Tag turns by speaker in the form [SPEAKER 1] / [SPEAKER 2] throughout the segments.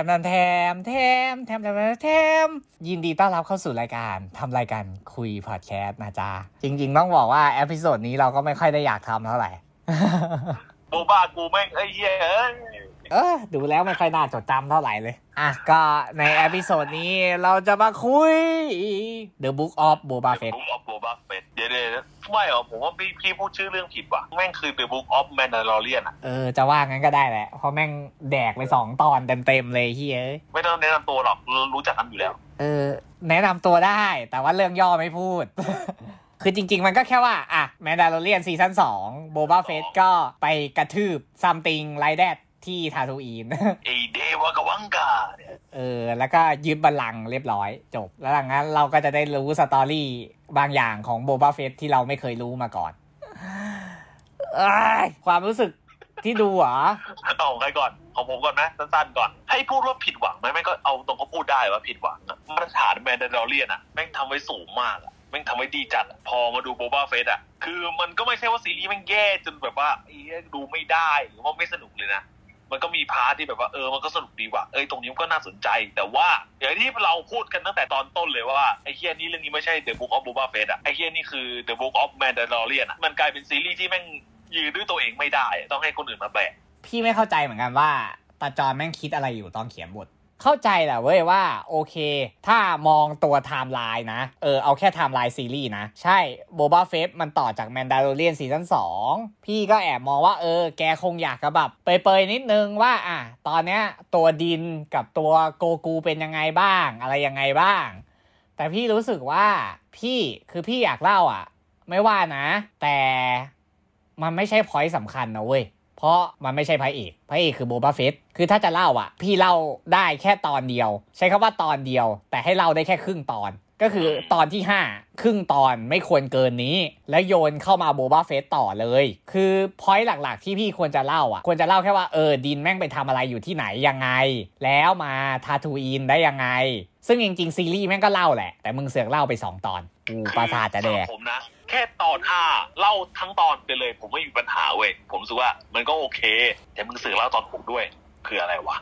[SPEAKER 1] นันแทมแทมแทมแทมแทมยินดีต้อนรับเข้าสู่รายการทำรายการคุยพอดแคสต์นะจ๊ะ จริง ๆ ต้องบอกว่า episode นี้เราก็ไม่ค่อยได้อยากทำเท่าไหร่
[SPEAKER 2] โอ Boba กูแม่งไอ้เหี้ย เอ้ย
[SPEAKER 1] เออดูแล้วไม่ค่อยน่าจดจำเท่าไหร่เลย อะ ก็ใน episode นี้เราจะมาคุย The Book of Boba Fett
[SPEAKER 2] Book of Boba Fett เดี๋ยวเดี๋ยวไม่หรอผมว่าพี่พี่พูดชื่อเรื่องผิดว่ะ แม่งคือ The Book of Mandalorian อะ
[SPEAKER 1] เออ จะว่างั้นก็ได้แหละ เพราะแม่งแดกไปสองตอนเต็มๆเลยเฮ้ย
[SPEAKER 2] ไม่ต้องแนะนำตัวหรอกรู้จักกันอยู่แล้ว
[SPEAKER 1] เออ แนะนำตัวได้ แต่ว่าเรื่องย่อไม่พูดคือจริง ๆ มันก็แค่ว่า อะ Mandalorian ซีซั่นสอง Boba Fett ก็ไปกระทืบ something ไรแดด ที่ Tatooine
[SPEAKER 2] ไอเดวากาวังกาเนี่ย
[SPEAKER 1] เออ แล้วก็ยึดบัลลังก์เรียบร้อยจบ แล้วหลังนั้นเราก็จะได้รู้ story บางอย่างของ Boba Fett ที่เราไม่เคยรู้มาก่อนเอ้ยความรู้สึกที่ดูเหรอ
[SPEAKER 2] เอาของใครก่อนของผมก่อนนะสั้นๆก่อน ให้พูดว่าผิดหวังไหมแม่งก็เอาตรงเขาพูดได้ว่าผิดหวังอะมาตรฐาน Mandalorian อะแม่งทำไว้สูงมากอะแม่งทำไว้ดีจัดอะพอมาดู Boba Fett อะคือมันก็ไม่ใช่ว่าซีรีส์แม่งแย่จนแบบว่าเอ้ยดูไม่ได้หรือว่าไม่สนุกเลยนะ มันก็มี part ที่แบบว่าเออมันก็สนุกดีว่ะเอ้ยตรงนี้มันก็น่าสนใจ แต่ว่าอย่างที่เราพูดกันตั้งแต่ตอนต้นเลยว่าไอ้เหี้ยนี่เรื่องนี้ไม่ใช่ The Book of Boba Fett อะไอ้เหี้ยนี่คือ The Book of Mandalorian อะมันกลายเป็นซีรีส์ที่แม่งยืนด้วยตัวเองไม่ได้ ต้องให้คนอื่นมาแบก
[SPEAKER 1] พี่ไม่เข้าใจเหมือนกันว่าตา Jon แม่งคิดอะไรอยู่ตอนเขียนบท เข้าใจแหละเว้ยว่าโอเค ถ้ามองตัวไทม์ไลน์นะ เออเอาแค่ไทม์ไลน์ซีรีส์นะ ใช่ Boba Fett มันต่อจากแมนดา l เรียนซีซั่น2พี่ก็แอบมองว่าเออ แกคงอยากจะแบบเปรยๆนิดนึงว่าอะตอนเนี้ยตัว Din กับตัวโกกูเป็นยังไงบ้าง อะไรยังไงบ้าง แต่พี่รู้สึกว่าพี่คือพี่อยากเล่าอะ ไม่ว่านะ แต่มันไม่ใช่ point สำคัญนะเว้ย เพราะมันไม่ใช่พระเอก พระเอกคือ Boba Fett คือถ้าจะเล่าอะ พี่เล่าได้แค่ตอนเดียว ใช้คำว่าตอนเดียว แต่ให้เล่าได้แค่ครึ่งตอน ก็คือตอนที่ 5 ครึ่งตอนไม่ควรเกินนี้ แล้วโยนเข้ามา Boba Fett ต่อเลย คือ point หลักๆ ที่พี่ควรจะเล่าอะ ควรจะเล่าแค่ว่าเออ Din แม่งไปทำอะไรอยู่ที่ไหนยังไง แล้วมาTatooine ได้ยังไง ซึ่งจริงๆซีรีส์แม่งก็เล่าแหละ แต่มึงเสือกเล่าไปสองตอนกูประสาทจะแดก
[SPEAKER 2] สำหรับผมนะ แค่ตอนห้าเล่าทั้งตอนไปเลย ผมไม่มีปัญหาเว้ยผมรู้สึกว่ามันก็โอเค แต่มึงเสือกเล่าตอนหกด้วย คืออะไรวะ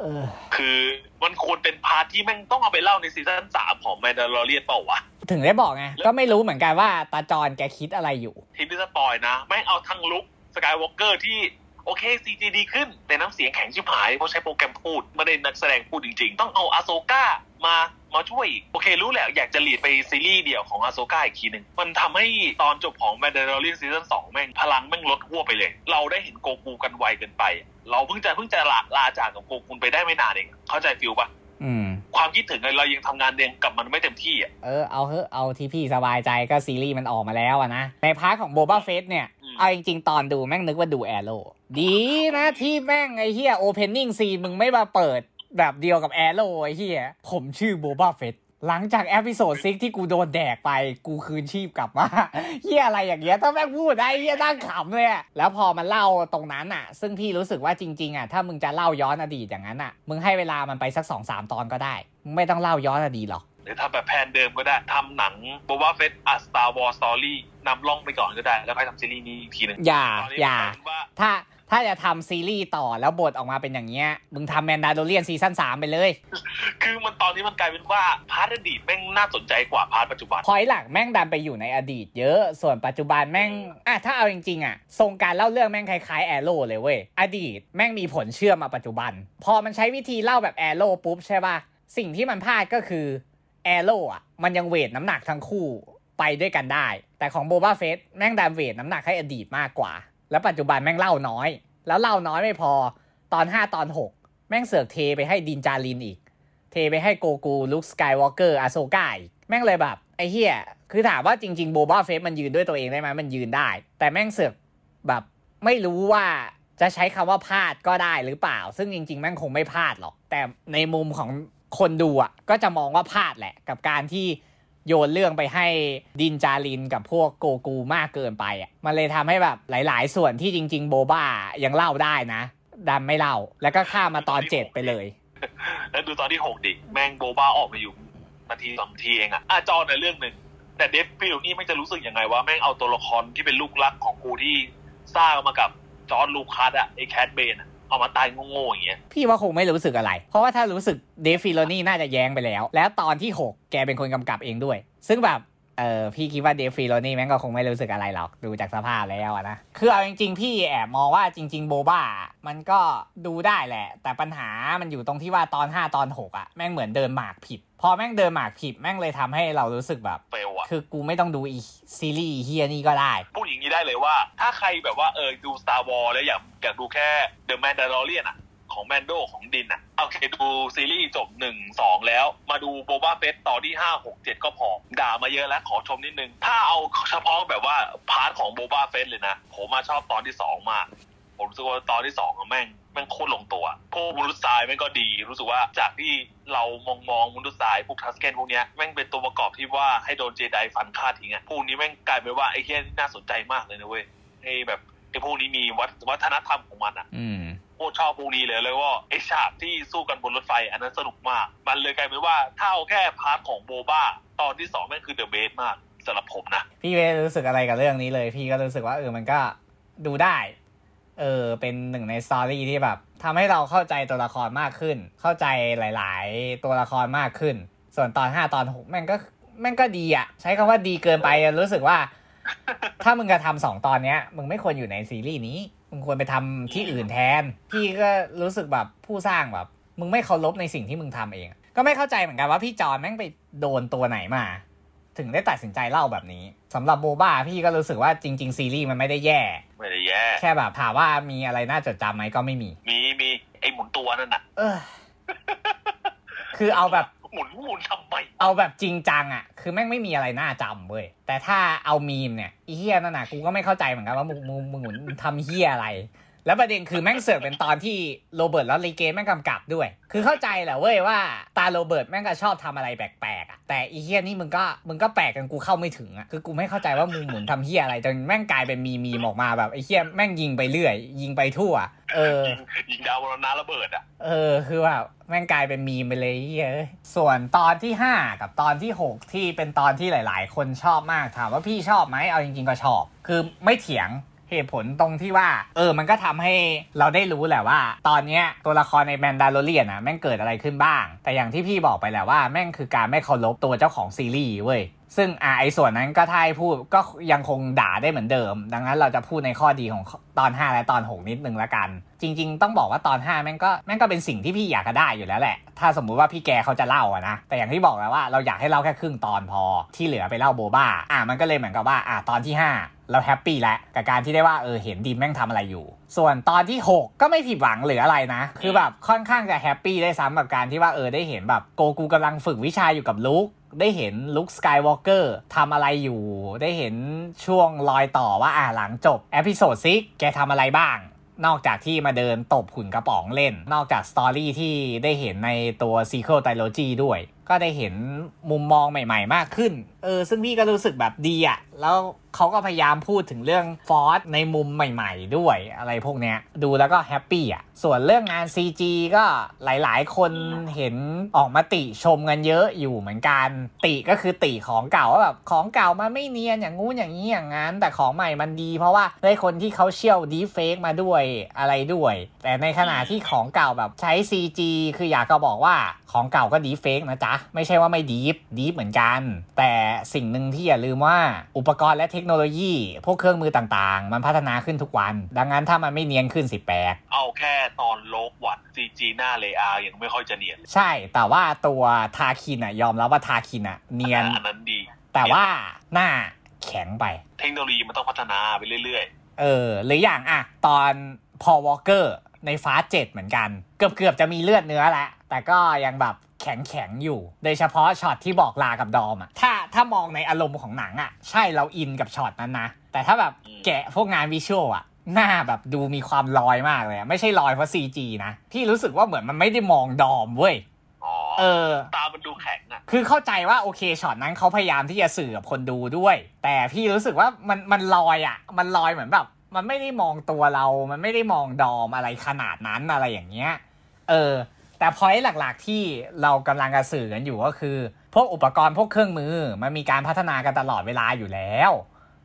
[SPEAKER 1] เออ
[SPEAKER 2] คือมันควรเป็น part ที่แม่งต้องเอาไปเล่าในซีซั่นสามของ Mandalorian เปล่าวะ
[SPEAKER 1] ถึงได้บอกไง ก็ไม่รู้เหมือนกันว่าตา Jon แกคิดอะไรอยู่
[SPEAKER 2] ทีนี้ spoil นะ แม่งเอาทั้ง Luke Skywalker ที่โอเค CG ดีขึ้น แต่น้ำเสียงแข็งชิบหายเพราะใช้โปรแกรมพูด ไม่ได้นักแสดงพูดจริง ๆ ต้องเอา Ahsoka มา มาช่วยอีกโอเครู้แหละอยากจะ lead ไปซีรีส์เดี่ยวของ Ahsoka อีกทีหนึ่งมันทำให้ตอนจบของ Mandalorian ซีซั่นสองแม่งพลังแม่งลดฮวบไปเลย เราได้เห็นโกกูกันไวเกินไป เราเพิ่งจะเพิ่งจะลาลาจากกับโกกูไปได้ไม่นานเองเข้าใจ feel ปะ
[SPEAKER 1] อืม
[SPEAKER 2] ความคิดถึงเรายังทำงานเรียงกับมันไม่เต็มที่อะ
[SPEAKER 1] เออเอาเถอะเอาที่พี่สบายใจก็ซีรีส์มันออกมาแล้วอะนะ ใน part ของ Boba Fett เนี่ย
[SPEAKER 2] อืม
[SPEAKER 1] เอาจริง ๆ ตอนดูแม่งนึกว่าดู Arrowดีนะที่แม่งไอ้เหี้ย opening scene มึงไม่มาเปิด แบบเดียวกับ Arrow ไอ้เหี้ยผมชื่อ Boba Fett หลังจาก episode six ที่กูโดนแดกไปกูคืนชีพกลับมาเหี้ยอะไรอย่างเงี้ยถ้าแม่งพูดได้เหี้ยนั่งขำเลยอะแล้วพอมันเล่าตรงนั้นอะซึ่งพี่รู้สึกว่าจริงๆอะถ้ามึงจะเล่าย้อนอดีตอย่างนั้นอะมึงให้เวลามันไปสักสองสามตอนก็ได้ มึงไม่ต้องเล่าย้อนอดีตหรอก
[SPEAKER 2] หรือทำแบบแผนเดิมก็ได้ทำหนัง Boba Fett อะ Star Wars Storyนำร่องไปก่อนก็ได้ แล้วค่อยทำซีรีส์นี้อีกทีหนึ่ง
[SPEAKER 1] อย่า
[SPEAKER 2] ตนนี้
[SPEAKER 1] อย่า
[SPEAKER 2] ผมว่า
[SPEAKER 1] ถ้า ถ้าจะทำซีรีส์ต่อแล้วบทออกมาเป็นอย่างเงี้ย มึงทำแมนดาโ o เรียนซีซั่น3ไปเลย
[SPEAKER 2] คือมันตอนนี้มันกลายเป็นว่า part อดีตแม่งน่าสนใจกว่า part ปัจจุบัน
[SPEAKER 1] pointหลักแม่งดันไปอยู่ในอดีตเยอะ ส่วนปัจจุบันแม่งอะถ้าเอาจริงๆอะ ทรงการเล่าเรื่องแม่งคล้ายๆ Arrow เลยเว้ย อดีตแม่งมีผลเชื่อมมาปัจจุบัน พอมันใช้วิธีเล่าแบบ Arrow ปุ๊บใช่ป่ะ สิ่งที่มันพลาดก็คือArrow อะ มันยัง weight น้ำหนักทั้งคู่ไปด้วยกันได้ แต่ของ Boba Fett แม่งดัน weight น้ำหนักให้อดีตมากกว่า แล้วปัจจุบันแม่งเล่าน้อย แล้วเล่าน้อยไม่พอ ตอน5ตอน6แม่งเสือกเทไปให้ Din Djarin อีก เทไปให้ Grogu Luke Skywalker Ahsoka อีก แม่งเลยแบบ ไอ้เหี้ยคือถามว่าจริงๆ Boba Fett มันยืนด้วยตัวเองได้ไหมมันยืนได้ แต่แม่งเสือกแบบไม่รู้ว่าจะใช้คำว่าพลาดก็ได้หรือเปล่า ซึ่งจริงๆ แม่งคงไม่พลาดหรอก แต่ในมุมของคนดูอะ ก็จะมองว่าพลาดแหละ กับการที่ โยนเรื่องไปให้ Din Djarin กับพวกโกกูมากเกินไปอะมันเลยทำให้แบบหลาย ๆ ส่วนที่จริง ๆ Boba ยังเล่าได้นะดันไม่เล่า แล้วก็ข้ามมาตอนเจ็ดไปเลย
[SPEAKER 2] แล้วดูตอนที่หกดิ แม่ง Boba ออกมาอยู่นาทีสองทีเองอะอะจอในเรื่องหนึ่ง แต่ Dave Filoni แม่งจะรู้สึกยังไงว่าแม่งเอาตัวละครที่เป็นลูกรักของกูที่สร้างมากับGeorge Lucas อะไอ้ Cad Bane อะ เอามาตายโง่ๆอย่างเงี้ย
[SPEAKER 1] พี่ว่าคงไม่รู้สึกอะไร เพราะว่าถ้ารู้สึก Dave Filoni น่าจะแย้งไปแล้ว แล้วตอนที่ 6 แกเป็นคนกำกับเองด้วย ซึ่งแบบเออพี่คิดว่า Dave Filoni แม่งก็คงไม่รู้สึกอะไรหรอก ดูจากสภาพแล้วอะนะ คือเอาจริงๆ พี่แอบมองว่าจริง ๆ Boba มันก็ดูได้แหละ แต่ปัญหามันอยู่ตรงที่ว่าตอน 5 ตอน 6อะแม่งเหมือนเดินหมากผิด พอแม่งเดินหมากผิดแม่งเลยทำให้เรารู้สึกแบบ
[SPEAKER 2] fail อะ
[SPEAKER 1] คือกูไม่ต้องดูอีซีรีส์เหี้ยนี่ก็ได้
[SPEAKER 2] พูดอย่างนี้ ได้เลยว่า ถ้าใครแบบว่าเออดู Star Wars แล้วอยากอยากดูแค่ The Mandalorian อะของ Mando ของ Din อะโอเคดูซีรีส์จบหนึ่งสองแล้ว มาดูโบ b a าเฟสตอนที่ห้าหกเจ็ดก็พอ ด่ามาเยอะแล้วขอชมนิดนึง ถ้าเอาเฉพาะแบบว่า part ของโบ b a าเฟสเลยนะ ผมมาชอบตอนที่สองมาก ผมรู้สึกว่าตอนที่สองอะแม่ง แม่งโคตรลงตัว พวกมนุษย์ทรายแม่งก็ดี รู้สึกว่าจากที่เรามองมองมนุษย์ทรายพวก Tusken พวกเนี้ยแม่งเป็นตัวประกอบที่ว่าให้โดนเจไดฟันฆ่าทิ้งอะพวกนี้แม่งกลายเป็นว่าไอ้เหี้ยนี่น่าสนใจมากเลยนะเว้ยไอ้แบบไอ้พวกนี้มีวัฒวัฒนธรรมของมันอะ
[SPEAKER 1] อืม
[SPEAKER 2] โคตรชอบพวกนี้เลยเลยว่าไอ้ฉากที่สู้กันบนรถไฟ อันนั้นสนุกมาก มันเลยกลายเป็นว่าถ้าเอาแค่ part ของ Boba ตอนที่สองแม่งคือ the best มากสำหรับผมนะ
[SPEAKER 1] พี่ไม่รู้สึกอะไรกับเรื่องนี้เลย พี่ก็รู้สึกว่าเออมันก็ดูได้ เออเป็นหนึ่งใน story ที่แบบทำให้เราเข้าใจตัวละครมากขึ้น เข้าใจหลาย ๆ ตัวละครมากขึ้น ส่วนตอนห้าตอนหกแม่งก็แม่งก็ดีอะใช้คำว่าดีเกินไปรู้สึกว่า ถ้ามึงจะทำสองตอนเนี้ย มึงไม่ควรอยู่ในซีรีส์นี้มึงควรไปทำที่อื่นแทน พี่ก็รู้สึกแบบผู้สร้างแบบ มึงไม่เคารพในสิ่งที่มึงทำเอง ก็ไม่เข้าใจเหมือนกันว่าพี่จอนแม่งไปโดนตัวไหนมา ถึงได้ตัดสินใจเล่าแบบนี้สำหรับโบบ้าพี่ก็รู้สึกว่าจริง ๆ ซีรีส์มันไม่ได้แย่
[SPEAKER 2] ไม่ได้แย่
[SPEAKER 1] แค่แบบถามว่ามีอะไรน่าจดจำไหมก็ไม่มี
[SPEAKER 2] มีมีไอ้หมุนตัวนั่นน่ะ
[SPEAKER 1] เออ คือเอาแบบ
[SPEAKER 2] หมุนหมุนทำไม
[SPEAKER 1] เอาแบบจริงจังอะ คือแม่งไม่มีอะไรน่าจำเว้ยแต่ถ้าเอามีมเนี่ยอีเฮียนั่นน่ะกูก็ไม่เข้าใจเหมือนกันว่ามึงมึงมึงมึงทำเฮียอะไร แล้วประเด็นคือแม่งเสือกเป็นตอนที่โรเบิร์ตแล้วลีเกแม่งกำกับด้วย คือเข้าใจแหละเว้ยว่าตาโรเบิร์ตแม่งก็ชอบทำอะไรแปลกๆอะแต่อีเฮียนี่มึงก็มึงก็แปลกกันกูเข้าไม่ถึงอะคือกูไม่เข้าใจว่ามึงหมุนทำเฮียอะไรจนแม่งกลายเป็นมีมีมออกมาแบบไอ้เฮียแม่งยิงไปเรื่อย ยิงไปทั่ว เออ
[SPEAKER 2] ยิงยิงดาวมรณะระเบิดอะ
[SPEAKER 1] เออคือแบบแม่งกลายเป็นมีมไปเลยเหี้ยเอ้ยส่วนตอนที่ 5 กับตอนที่ 6 ที่เป็นตอนที่หลาย ๆ คนชอบมากถามว่าพี่ชอบไหมเอาจริง ๆ ก็ชอบ คือไม่เถียง เหตุผลตรงที่ว่า เออ มันก็ทำให้เราได้รู้แหละว่า ตอนเนี้ยตัวละครในแมนดาโลเรียนอะแม่งเกิดอะไรขึ้นบ้าง แต่อย่างที่พี่บอกไปแหละว่าแม่งคือการไม่เคารพตัวเจ้าของซีรีส์เว้ยซึ่งอะไอ้ส่วนนั้นก็ถ้าให้พูดก็ยังคงด่าได้เหมือนเดิม ดังนั้นเราจะพูดในข้อดีของตอน 5 และตอน 6 นิดนึงละกัน จริง ๆ ต้องบอกว่าตอน 5 แม่งก็แม่งก็เป็นสิ่งที่พี่อยากจะได้อยู่แล้วแหละ ถ้าสมมุติว่าพี่แกเขาจะเล่าอะนะ แต่อย่างที่บอกแล้วว่าเราอยากให้เล่าแค่ครึ่งตอนพอที่เหลือไปเล่า Boba อะมันก็เลยเหมือนกับว่าอะตอนที่ 5 เรา happy แล้วกับการที่ได้ว่าเออเห็น Din แม่งทำอะไรอยู่ ส่วนตอนที่ 6 ก็ไม่ผิดหวังหรืออะไรนะ คือแบบค่อนข้างจะ happy ได้ซ้ำกับการที่ว่าเออได้เห็นแบบโกกูกำลังฝึกวิชาอยู่กับ Lukeได้เห็น Luke Skywalker ทำอะไรอยู่ ได้เห็นช่วงรอยต่อว่าอ่าหลังจบ Episode Six แกทำอะไรบ้าง นอกจากที่มาเดินตบหุ่นกระป๋องเล่น นอกจาก story ที่ได้เห็นในตัว Sequel Trilogy ด้วย ก็ได้เห็นมุมมองใหม่ ๆ มากขึ้น เออ ซึ่งพี่ก็รู้สึกแบบดีอะแล้วเขาก็พยายามพูดถึงเรื่อง Force ในมุมใหม่ ๆ ด้วยอะไรพวกเนี้ย ดูแล้วก็ happy อะส่วนเรื่องงาน CG ก็หลายๆ คนเห็นออกมาติชมกันเยอะอยู่เหมือนกัน ติก็คือติของเก่าว่าแบบของเก่ามันไม่เนียนอย่างงู้นอย่างนี้อย่างนั้น แต่ของใหม่มันดี เพราะว่าได้คนที่เขาเชี่ยวดีเฟกมาด้วยอะไรด้วย แต่ในขณะที่ของเก่าแบบใช้ CG คืออยากจะบอกว่าของเก่าก็ดีเฟกนะจ๊ะไม่ใช่ว่าไม่ดีฟดีฟเหมือนกัน แต่สิ่งหนึ่งที่อย่าลืมว่าอุปกรณ์และเทคโนโลยี พวกเครื่องมือต่างๆ มันพัฒนาขึ้นทุกวัน ดังนั้นถ้ามันไม่เนียนขึ้นสิแปลก
[SPEAKER 2] เอาแค่ตอน Rogue One CG หน้า Leia ยังไม่ค่อยจะเนียนเลย
[SPEAKER 1] ใช่แต่ว่าตัว Tarkin อะยอมรับว่า Tarkin อะเนียน
[SPEAKER 2] อันนั้นดี
[SPEAKER 1] แต่ว่าหน้าแข็งไป
[SPEAKER 2] เทคโนโลยีมันต้องพัฒนาไปเรื่อย
[SPEAKER 1] เออหรืออย่างอะตอน Paul Walker ในฟ้าเจ็ดเหมือนกัน เกือบเกือบๆจะมีเลือดเนื้อแล้วแต่ก็ยังแบบ แข็งแข็งๆอยู่ โดยเฉพาะช็อตที่บอกลากับ Dom อะถ้าถ้ามองในอารมณ์ของหนังอะใช่เราอินกับช็อตนั้นนะ แต่ถ้าแบบแกะพวกงานวิชวลอะหน้าแบบดูมีความลอยมากเลยอะไม่ใช่ลอยเพราะ CG นะ พี่รู้สึกว่าเหมือนมันไม่ได้มองดอมเว้ย
[SPEAKER 2] ๆอ๋อ
[SPEAKER 1] เออ
[SPEAKER 2] ตามันดูแข็งอะ
[SPEAKER 1] คือเข้าใจว่าโอเคช็อตนั้นเขาพยายามที่จะสื่อกับคนดูด้วย แต่พี่รู้สึกว่ามันมันลอยอะ่ะมันลอยเหมือนแบบ มันไม่ได้มองตัวเรา มันไม่ได้มองดอมอะไรขนาดนั้นอะไรอย่างเงี้ย เออ แต่พอยหลักๆที่เรากำลังจะสื่อกันอยู่ก็คือ พวกอุปกรณ์พวกเครื่องมือ มันมีการพัฒนากันตลอดเวลาอยู่แล้ว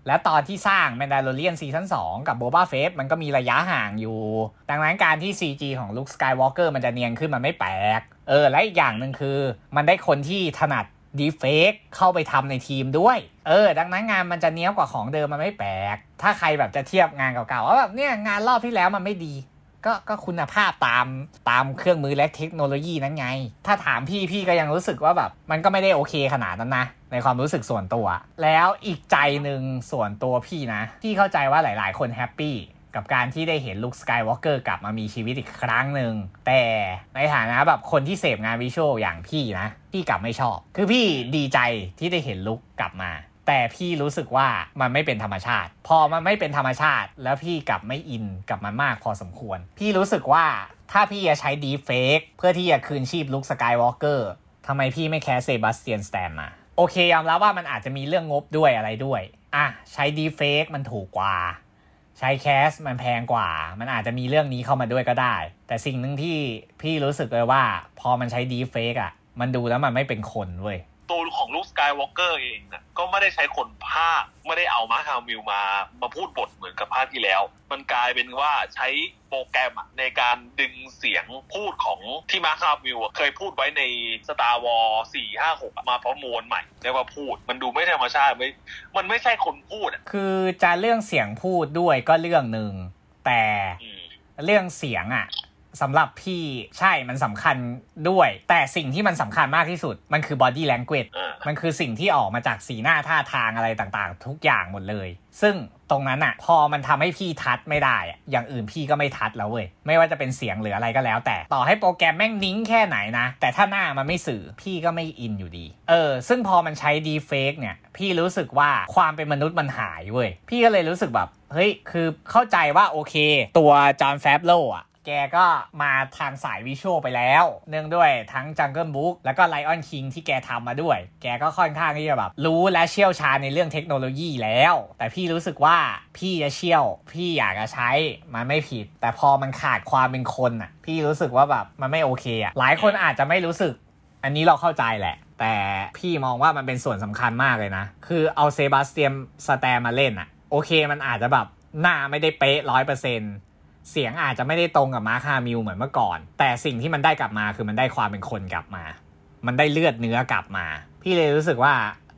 [SPEAKER 1] และตอนที่สร้าง Mandalorian ซีซั่น2กับ Boba Fett มันก็มีระยะห่างอยู่ ดังนั้นการที่ CG ของ Luke Skywalker มันจะเนียนขึ้นมันไม่แปลก เออ และอีกอย่างหนึ่งคือ มันได้คนที่ถนัดดีเฟกเข้าไปทำในทีมด้วย เออ ดังนั้นงานมันจะเนี้ยบกว่าของเดิมมันไม่แปลก ถ้าใครแบบจะเทียบงานเก่าๆว่าแบบเนี่ยงานรอบที่แล้วมันไม่ดี ก็ก็คุณภาพตามตามเครื่องมือและเทคโนโลยีนั้นไง ถ้าถามพี่พี่ก็ยังรู้สึกว่าแบบ มันก็ไม่ได้โอเคขนาดนั้นนะ ในความรู้สึกส่วนตัว แล้วอีกใจหนึ่งส่วนตัวพี่นะ พี่เข้าใจว่าหลาย ๆ คน happy กับการที่ได้เห็น Luke Skywalker กลับมามีชีวิตอีกครั้งหนึ่ง แต่ในฐานะแบบคนที่เสพงาน visual อย่างพี่นะ พี่กลับไม่ชอบ คือพี่ดีใจที่ได้เห็น Luke กลับมา แต่พี่รู้สึกว่ามันไม่เป็นธรรมชาติ พอมันไม่เป็นธรรมชาติ แล้วพี่กลับไม่อินกับมันมากพอสมควร พี่รู้สึกว่าถ้าพี่จะใช้ deepfake เพื่อที่จะคืนชีพ Luke Skywalker ทำไมพี่ไม่ cast Sebastian Stan มา โอเคยอมรับว่ามันอาจจะมีเรื่องงบด้วยอะไรด้วย อะ ใช้ deepfake มันถูกกว่า ใช้ cast มันแพงกว่า มันอาจจะมีเรื่องนี้เข้ามาด้วยก็ได้ แต่สิ่งหนึ่งที่พี่รู้สึกเลยว่า พอมันใช้ deepfake อะ มันดูแล้วมันไม่เป็นคนเว้ย
[SPEAKER 2] ตัวของ Luke Skywalker เองน่ะก็ไม่ได้ใช้คนพากย์ไม่ได้เอา Mark Hamill มามาพูดบทเหมือนกับภาคที่แล้ว มันกลายเป็นว่าใช้โปรแกรมในการดึงเสียงพูดของที่มาร์คฮามิลเคยพูดไว้ใน Star Wars 4 5 6 มาประมวลใหม่เรียกว่าพูด มันดูไม่ธรรมชาติไม่มันไม่ใช่คนพูด
[SPEAKER 1] คือจะเรื่องเสียงพูดด้วยก็เรื่องหนึ่งแต่เรื่องเสียงอะ สำหรับพี่ใช่มันสำคัญด้วย แต่สิ่งที่มันสำคัญมากที่สุด มันคือ body language
[SPEAKER 2] อ่า
[SPEAKER 1] มันคือสิ่งที่ออกมาจากสีหน้าท่าทางอะไรต่างๆ ทุกอย่างหมดเลย ซึ่งตรงนั้นอะพอมันทำให้พี่ทัดไม่ได้อะอย่างอื่นพี่ก็ไม่ทัดแล้วเว้ย ไม่ว่าจะเป็นเสียงหรืออะไรก็แล้ว แต่ต่อให้โปรแกรมแม่งนิ้งแค่ไหนนะ แต่ถ้าหน้ามันไม่สื่อพี่ก็ไม่อินอยู่ดี เออ ซึ่งพอมันใช้ดีเฟกเนี่ย พี่รู้สึกว่าความเป็นมนุษย์มันหายเว้ย พี่ก็เลยรู้สึกแบบ เฮ้ย คือเข้าใจว่าโอเค ตัวจอห์นแฟบโลอะ แกก็มาทางสายวิชวลไปแล้ว เนื่องด้วยทั้ง Jungle Book แล้วก็ Lion King ที่แกทำมาด้วย แกก็ค่อนข้างที่จะแบบ รู้และเชี่ยวชาญในเรื่องเทคโนโลยีแล้ว แต่พี่รู้สึกว่าพี่จะเชี่ยว พี่อยากจะใช้ มันไม่ผิด แต่พอมันขาดความเป็นคนอะ พี่รู้สึกว่าแบบมันไม่โอเคอะ หลายคนอาจจะไม่รู้สึก อันนี้เราเข้าใจแหละแต่พี่มองว่ามันเป็นส่วนสำคัญมากเลยนะ คือเอา Sebastian Stan มาเล่นอะโอเคมันอาจจะแบบหน้าไม่ได้เป๊ะร้อยเปอร์เซ็นต์ เสียงอาจจะไม่ได้ตรงกับ Mark Hamill เหมือนเมื่อก่อน แต่สิ่งที่มันได้กลับมาคือมันได้ความเป็นคนกลับมา มันได้เลือดเนื้อกลับมา พี่เลยรู้สึกว่า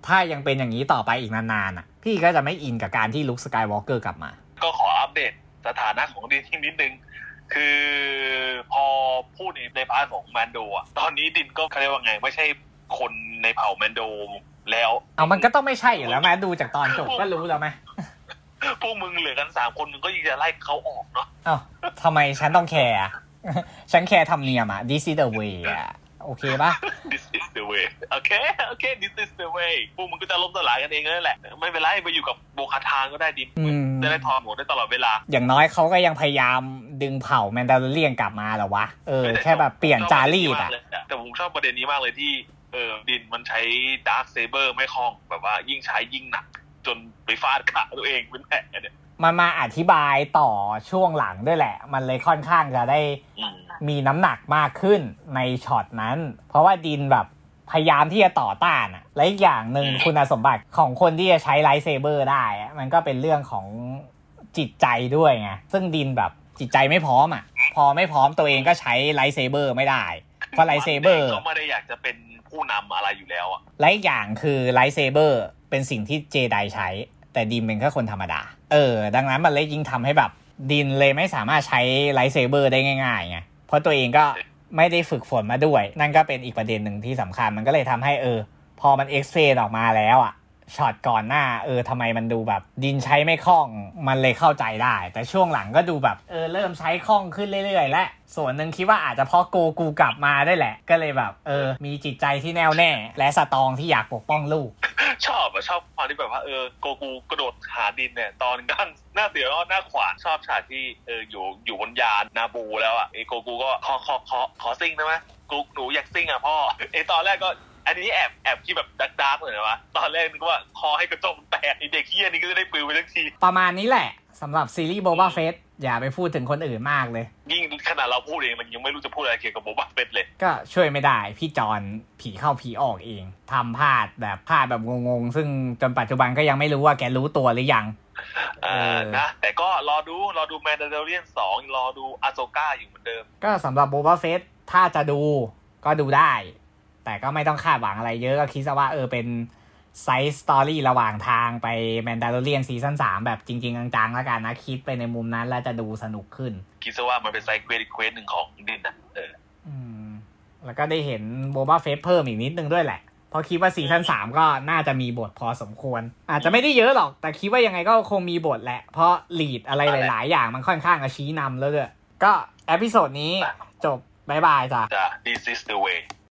[SPEAKER 1] ถ้ายังเป็นอย่างนี้ต่อไปอีกนานๆอะ พี่ก็จะไม่อินกับการที่ลุคสกายวอล์กเกอร์กลับมา
[SPEAKER 2] ก็ขออัปเดตสถานะของดินที่นิดนึง คือพอพูดในใน part ของแมนโดอะตอนนี้ดินก็เขาเรียกว่าไง ไม่ใช่คนในเผ่าแมนโดแล้ว
[SPEAKER 1] เอามันก็ต้องไม่ใช่อยู่แล้วแม้ดูจากตอนจบก็รู้แล้วไหม
[SPEAKER 2] พวกมึงเหลือกันสามคนมึงก็ยังจะไล่เขาออกเนาะ
[SPEAKER 1] เอ้าทำไมฉันต้องแคร์อะฉันแคร์ธรรมเนียมอะ this is the way อะโอเคปะ
[SPEAKER 2] this is the way โอเคโอเค this is the way พวกมึงก็จะล้มสลายกันเองนั่นแหละ ไม่เป็นไรไปอยู่กับ Bo-Katan ก็ได้ดิ
[SPEAKER 1] อืม
[SPEAKER 2] จะได้ถอดหมวกได้ตลอดเวลา
[SPEAKER 1] อย่างน้อยเขาก็ยังพยายามดึงเผ่าแมนดาร์เลียนกลับมาเหรอวะ เออ แค่แบบเปลี่ยนจารีตอะ
[SPEAKER 2] แต่ผมชอบประเด็นนี้มากเลยที่เออดินมันใช้ darksaber ไม่คล่องแบบว่ายิ่งใช้ยิ่งหนัก จนไปฟาดขาตัวเองเป็นแผลเนี่ย
[SPEAKER 1] มันมาอธิบายต่อช่วงหลังด้วยแหละ มันเลยค่อนข้างจะได้
[SPEAKER 2] อืม
[SPEAKER 1] มีน้ำหนักมากขึ้นในช็อตนั้น เพราะว่าดินแบบพยายามที่จะต่อต้านอะและอีกอย่างหนึ่งคุณสมบัติของคนที่จะใช้ lightsaber ได้อะมันก็เป็นเรื่องของจิตใจด้วยไง ซึ่งดินแบบจิตใจไม่พร้อมอะพอไม่พร้อมตัวเองก็ใช้ lightsaber ไม่ได้ เพราะ lightsaber เขา
[SPEAKER 2] ไม่ได้อยากจะเป็นผู้นำอะไรอยู่แล้วอะ
[SPEAKER 1] และอีกอย่างคือ lightsaber เป็นสิ่งที่เจไดใช้ แต่ดินเป็นแค่คนธรรมดา เออ ดังนั้นมันเลยยิ่งทำให้แบบดินเลยไม่สามารถใช้ไลท์เซเบอร์ได้ง่ายๆไงเพราะตัวเองก็ไม่ได้ฝึกฝนมาด้วย นั่นก็เป็นอีกประเด็นหนึ่งที่สำคัญมันก็เลยทำให้เออ พอมันเอ็กซ์เพรสออกมาแล้วอะช็อตก่อนหน้า เออทำไมมันดูแบบ ดินใช้ไม่คล่องมันเลยเข้าใจได้ แต่ช่วงหลังก็ดูแบบ เออ เริ่มใช้คล่องขึ้นเรื่อยๆ และ ส่วนหนึ่งคิดว่าอาจจะเพราะโกกูกลับมาได้วยแหละ ก็เลยแบบ เออ มีจิตใจที่แน่วแน่ และสตรองที่อยากปกป้องลูก
[SPEAKER 2] ชอบอะชอบความที่แบบว่าเออโกกูกระโดดหาดินเนี่ย ตอนกั้นหน้าเสือก็หน้าขวานชอบฉากที่เอออยู่อยู่บนยานนาบูแล้วอะไอโกกูก็ขอขอขอขอซิ่งได้ไหมกูหนูอยากซิ่งอะพ่อไอตอนแรกก็อันนี้แอบแอบที่แบบดักดักเลยนะวะตอนแรกนึกว่าคอให้กระจกแตกไอเด็กเฮี้ยนี่ก็จะได้ปลิวไปทั้งที
[SPEAKER 1] ประมาณนี้แหละสำหรับซีรีส์โบ a าเฟส อย่าไปพูดถึงคนอื่นมากเลย
[SPEAKER 2] ยิ่งขนาดเราพูดเองมันยังไม่รู้จะพูดอะไรเกี่ยวกับโบบาเฟตเลย
[SPEAKER 1] ก็ช่วยไม่ได้ พี่จอนผีเข้าผีออกเองทำพลาดแบบพลาดแบบงงๆ ซึ่งจนปัจจุบันก็ยังไม่รู้ว่าแกรู้ตัวหรือยัง
[SPEAKER 2] เอ
[SPEAKER 1] เอ
[SPEAKER 2] อ
[SPEAKER 1] อ
[SPEAKER 2] นะแต่ก็รอดูรอดูแมนดาร์เรียนสองรอดูอาโซก้าอยู่เหมือนเดิม
[SPEAKER 1] ก็สำหรับ Boba Fett ถ้าจะดูก็ดูได้ แต่ก็ไม่ต้องคาดหวังอะไรเยอะก็คิดซะว่าเออเป็น side story ระหว่างทางไปแมนดาร์เรียน season สามแบบจริง ๆ จังๆ แล้วกันนะ คิดไปในมุมนั้นแล้วจะดูสนุกขึ้น
[SPEAKER 2] คิดซะว่ามันเป็น side quest อีก quest หนึ่งของดินนะเออ
[SPEAKER 1] อืมแล้วก็ได้เห็น Boba Fett เพิ่มอีกนิดนึงด้วยแหละ เพราะคิดว่า season สามก็น่าจะมีบทพอสมควร อาจจะไม่ได้เยอะหรอก แต่คิดว่ายังไงก็คงมีบทแหละ เพราะ lead อะไรหลาย ๆ อย่างมันค่อนข้างจะชี้นำแล้วด้วยก็ episode นี้จบ bye bye จ้ะ
[SPEAKER 2] จ้ะ this is the way